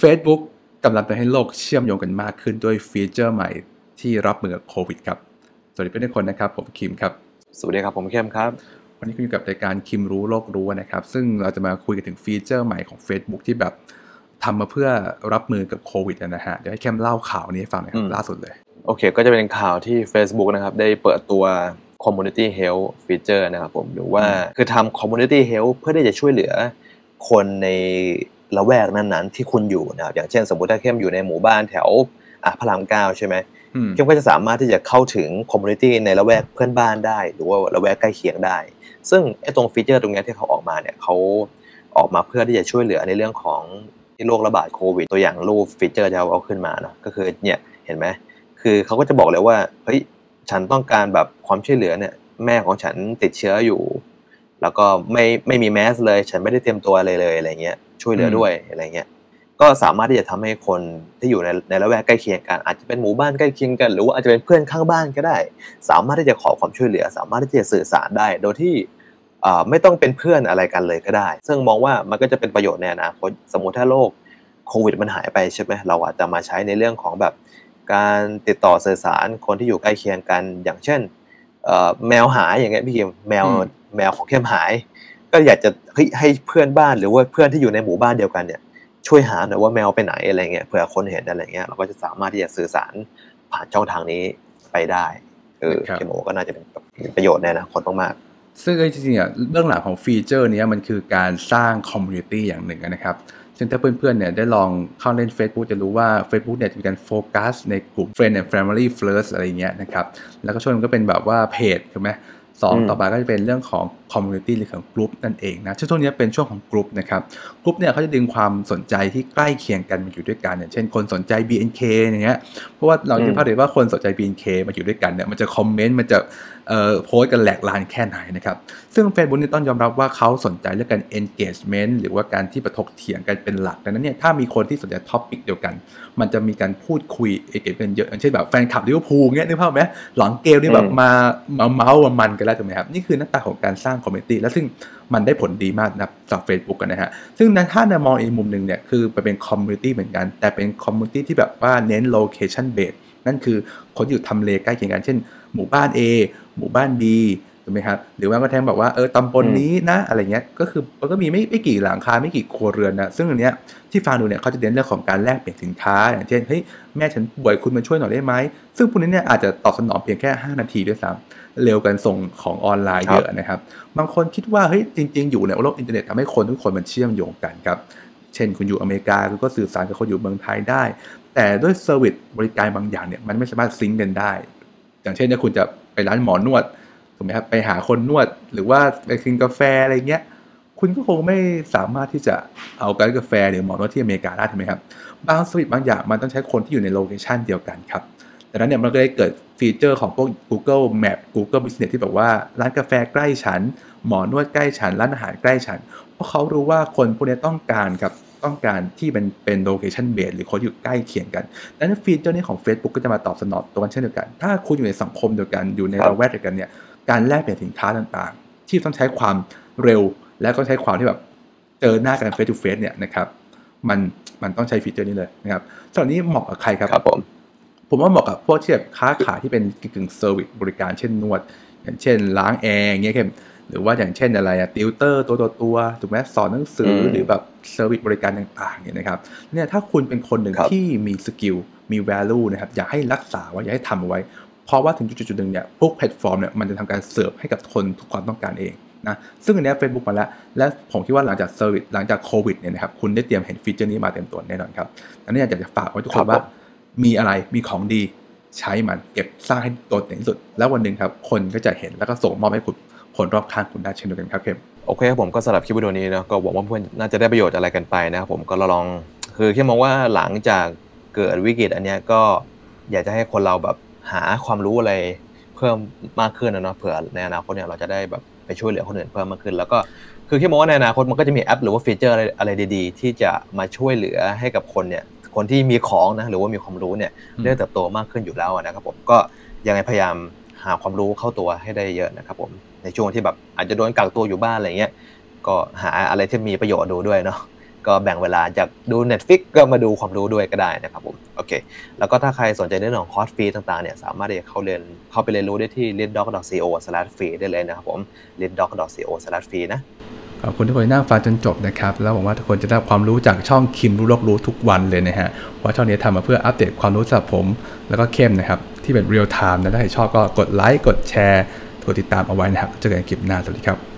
Facebook กำลังจะให้โลกเชื่อมโยงกันมากขึ้นด้วยฟีเจอร์ใหม่ที่รับมือกับโควิดครับ สวัสดีเพื่อนทุกคนนะครับ ผมคิมครับ สวัสดีครับ ผมเข้มครับ วันนี้คุณอยู่กับรายการคิมรู้โลกรู้นะครับ ซึ่งเราจะมาคุยกันถึงฟีเจอร์ใหม่ของ Facebook ที่แบบทำมาเพื่อรับมือกับโควิดนะฮะ เดี๋ยวให้เข้มเล่าข่าวนี้ให้ฟังหน่อยครับล่าสุดเลย โอเค ก็จะเป็นข่าวที่ Facebook นะครับ ได้เปิดตัว Community Health Feature นะครับผม หรือว่าคือทำ Community Health เพื่อที่จะช่วยเหลือคนใน ละแวกนั้นๆที่คุณอยู่นะครับอย่างเช่น สมมติถ้าเข้มอยู่ในหมู่บ้านแถวอะพระรามเก้าใช่ไหมเข้มก็จะสามารถที่จะเข้าถึง community ในละแวกเพื่อนบ้านได้ หรือว่าละแวกใกล้เคียงได้ ซึ่งไอ้ตรงฟีเจอร์ตรงนี้ที่เขาออกมาเนี่ยเขาออกมาเพื่อที่จะช่วยเหลือในเรื่องของที่โรคระบาดโควิด ตัวอย่างรูปฟีเจอร์จะเอาขึ้นมาเนาะก็คือเนี่ยเห็นไหมคือเขาก็จะบอกเลยว่าเฮ้ยฉันต้องการแบบความช่วยเหลือเนี่ยแม่ของฉันติดเชื้ออยู่ แล้วก็ไม่ไม่มีแมสเลย ฉันไม่ได้เตรียมตัวอะไรเลยอะไรเงี้ยช่วยเหลือด้วยอะไรเงี้ยก็สามารถที่จะทำให้คนที่อยู่ในในละแวกใกล้เคียงกัน อาจจะเป็นหมู่บ้านใกล้เคียงกัน หรือว่าอาจจะเป็นเพื่อนข้างบ้านก็ได้ สามารถที่จะขอความช่วยเหลือ สามารถที่จะสื่อสารได้ โดยที่ไม่ต้องเป็นเพื่อนอะไรกันเลยก็ได้ ซึ่งมองว่ามันก็จะเป็นประโยชน์ในอนาคตสมมติถ้าโลกโควิดมันหายไปใช่ไหมเราอาจจะมาใช้ในเรื่องของแบบการติดต่อสื่อสารคนที่อยู่ใกล้เคียงกัน อย่างเช่นแมวหายอย่างเงี้ยพี่คิมแมว แมวของเข้มหาย ก็อยากจะให้เพื่อนบ้านหรือว่าเพื่อนที่อยู่ในหมู่บ้านเดียวกันเนี่ยช่วยหาหน่อยว่าแมวไปไหนอะไรเงี้ยเผื่อคนเห็นอะไรเงี้ยเราก็จะสามารถที่จะสื่อสารผ่านช่องทางนี้ไปได้เออเข้มว่าก็น่าจะเป็นประโยชน์แน่นะคนมากๆซึ่งจริงๆอะเรื่องหลังของฟีเจอร์นี้มันคือการสร้าง community อย่างหนึ่งนะครับซึ่งถ้าเพื่อนๆเนี่ยได้ลองเข้าเล่น Facebook จะรู้ว่า Facebook เนี่ยจะมีการโฟกัสในกลุ่ม Friend and Family First อะไรเงี้ยนะครับ แล้วก็ช่วงมันก็เป็นแบบว่าเพจถูกไหม สองต่อไปก็จะเป็นเรื่องของ community หรือของกลุ่มนั่นเองนะช่วงนี้เป็นช่วงของกลุ่มนะครับกลุ่มเนี่ยเขาจะดึงความสนใจที่ใกล้เคียงกันมาอยู่ด้วยกันอย่างเช่นคนสนใจ BNK อย่างเงี้ยเพราะว่าเราจะพบเห็นว่าคนสนใจ BNK มาอยู่ด้วยกันเนี่ยมันจะคอมเมนต์มันจะโพสกันแหลกลาญแค่ไหนนะครับซึ่ง Facebook นี่ต้องยอมรับว่าเขาสนใจเรื่องการ engagement หรือว่าการที่ประทกเถียงกันเป็นหลักดังนั้นเนี่ยถ้ามีคนที่สนใจ topic เดียวกัน มันจะมีการพูดคุยเอกเป็นเยอะอย่างเช่นแบบแฟนคลับลิเวอร์พูลเงี้ยนึกภาพไหมหลังเกมนี่แบบมามาเมาส์มันกันแล้วถูกไหมครับนี่คือหน้าตาของการสร้าง community และซึ่งมันได้ผลดีมากนะจาก Facebook กันนะฮะ ซึ่งนั้นถ้ามองอีกมุมหนึ่งเนี่ยคือไปเป็น community เหมือนกัน แต่เป็น community ที่แบบว่าเน้น location base นั่นคือคนอยู่ทำเลใกล้เคียงกันเช่น หมู่บ้าน A หมู่บ้าน B ถูกไหมครับหรือว่าก็แทงบอกว่าเออตำบลนนี้นะอะไรเงี้ยก็คือมันก็มีไม่ไม่กี่หลังคาไม่กี่ครัวเรือนนะซึ่งอันเนี้ยที่ฟังดูเนี่ยเขาจะเน้นเรื่องของการแลกเปลี่ยนสินค้า อย่างเช่นเฮ้ยแม่ฉันป่วยคุณมาช่วยหน่อยได้ไหมซึ่งพวกนี้เนี่ยอาจจะตอบสนองเพียงแค่ 5 นาทีด้วยซ้ำเร็วกันส่งของออนไลน์เยอะนะครับ บางคนคิดว่าเฮ้ยจริง ๆ อยู่ในโลกอินเทอร์เน็ตทำให้คนทุกคนมันเชื่อมโยงกันครับเช่นคุณอยู่อเมริกาคุณก็สื่อสารกับคนอยู่เมืองไทยได้ แต่ด้วย service บริการบางอย่างเนี่ยมันไม่สามารถ sync กันได้ อย่างเช่นถ้าคุณจะไปร้านหมอนวด ถูกไหมครับไปหาคนนวดหรือว่าไปกินกาแฟอะไรเงี้ยคุณก็คงไม่สามารถที่จะเอาการกาแฟหรือหมอนวดที่อเมริกาได้ถูกไหมครับบางสวิตบางอย่างมันต้องใช้คนที่อยู่ใน location เดียวกันครับดังนั้นเนี่ยมันก็เลยเกิดฟีเจอร์ของพวก Google Map Google Business ที่แบบว่าร้านกาแฟใกล้ฉัน หมอนวดใกล้ฉัน ร้านอาหารใกล้ฉัน เพราะเขารู้ว่าคนพวกนี้ต้องการครับต้องการที่เป็นเป็น location base หรือคนอยู่ใกล้เคียงกันดังนั้นฟีเจอร์นี้ของ Facebook ก็จะมาตอบสนองตัวกันเช่นเดียวกัน ถ้าคุณอยู่ในสังคมเดียวกันอยู่ในละแวกเดียวกันเนี่ย การแลกเปลี่ยนสินค้าต่างๆ ที่ต้องใช้ความเร็วและก็ใช้ความที่แบบเจอหน้ากัน face to face เนี่ยนะครับมันมันต้องใช้ฟีเจอร์นี้เลยนะครับส่วนนี้เหมาะกับใครครับครับผมผมว่าเหมาะกับพวกที่แบบค้าขายที่เป็นกึ่ง service บริการเช่นนวด อย่างเช่น ล้างแอร์เงี้ยเข้มหรือว่าอย่างเช่นอะไรอะติวเตอร์ตัวตัวตัวถูกไหมสอนหนังสือหรือแบบ service บริการต่างๆเนี่ยนะครับเนี่ยถ้าคุณเป็นคนหนึ่งที่มี skill มี value นะครับอยากให้รักษาไว้อยากให้ทำเอาไว้ เพราะว่าถึงจุดๆหนึ่งเนี่ยพวกแพลตฟอร์มเนี่ยมันจะทำการเสิร์ฟให้กับคนทุกความต้องการเองนะซึ่งอันนี้เฟซบุ๊กมาแล้ว และผมคิดว่าหลังจาก service หลังจากโควิดเนี่ยนะครับคุณได้เตรียมเห็นฟีเจอร์นี้มาเต็มตัวแน่นอนครับ อันนี้อยากจะฝากไว้ทุกคนว่า มีอะไรมีของดีใช้มันเก็บสร้างให้โดดเด่นที่สุด แล้ววันหนึ่งครับคนก็จะเห็นแล้วก็ส่งมอบให้คุณคนรอบข้างคุณได้เช่นเดียวกันครับเข้มโอเคครับผมก็สำหรับคลิปวิดีโอนี้นะก็หวังว่าเพื่อนน่าจะได้ประโยชน์อะไรกันไปนะครับผมก็ลองคือแค่มองว่าหลังจากเกิดวิกฤตอันนี้ก็อยากจะให้คนเราแบบ หาความรู้อะไรเพิ่มมากขึ้นนะเนาะเผื่อในอนาคตเนี่ยเราจะได้แบบไปช่วยเหลือคนอื่นเพิ่มมากขึ้น แล้วก็คือที่มองว่าในอนาคตมันก็จะมีแอป หรือว่าฟีเจอร์อะไรอะไรดีๆ ที่จะมาช่วยเหลือให้กับคนเนี่ยคนที่มีของนะหรือว่ามีความรู้เนี่ยได้เติบโตมากขึ้นอยู่แล้วนะครับผมก็ยังไงพยายามหาความรู้เข้าตัวให้ได้เยอะนะครับผมในช่วงที่แบบอาจจะโดนกักตัวอยู่บ้านอะไรเงี้ยก็หาอะไรที่มีประโยชน์ดูด้วยเนาะ ก็แบ่งเวลาจากดู Netflix ก็มาดูความรู้ด้วยก็ได้นะครับผมโอเค แล้วก็ถ้าใครสนใจเรื่องของคอร์สฟรีต่างๆเนี่ยสามารถที่จะเข้าเรียนเข้าไปเรียนรู้ได้ที่ leaddoc.co/free ได้เลยนะครับผม leaddoc.co/free นะขอบคุณทุกคนที่นั่งฟังจนจบนะครับ แล้วหวังว่าทุกคนจะได้ความรู้จากช่องคิมรู้โลกรู้ทุกวันเลยนะฮะเพราช่องนี้ทำมาเพื่ออัปเดตความรู้สำหรับผม แล้วก็เข้มนะครับ ที่เป็นเรียลไทม์นะถ้าใครชอบก็กดไลค์กดแชร์กดติดตามเอาไว้นะครับเจอกันคลิปหน้าสวัสดีครับ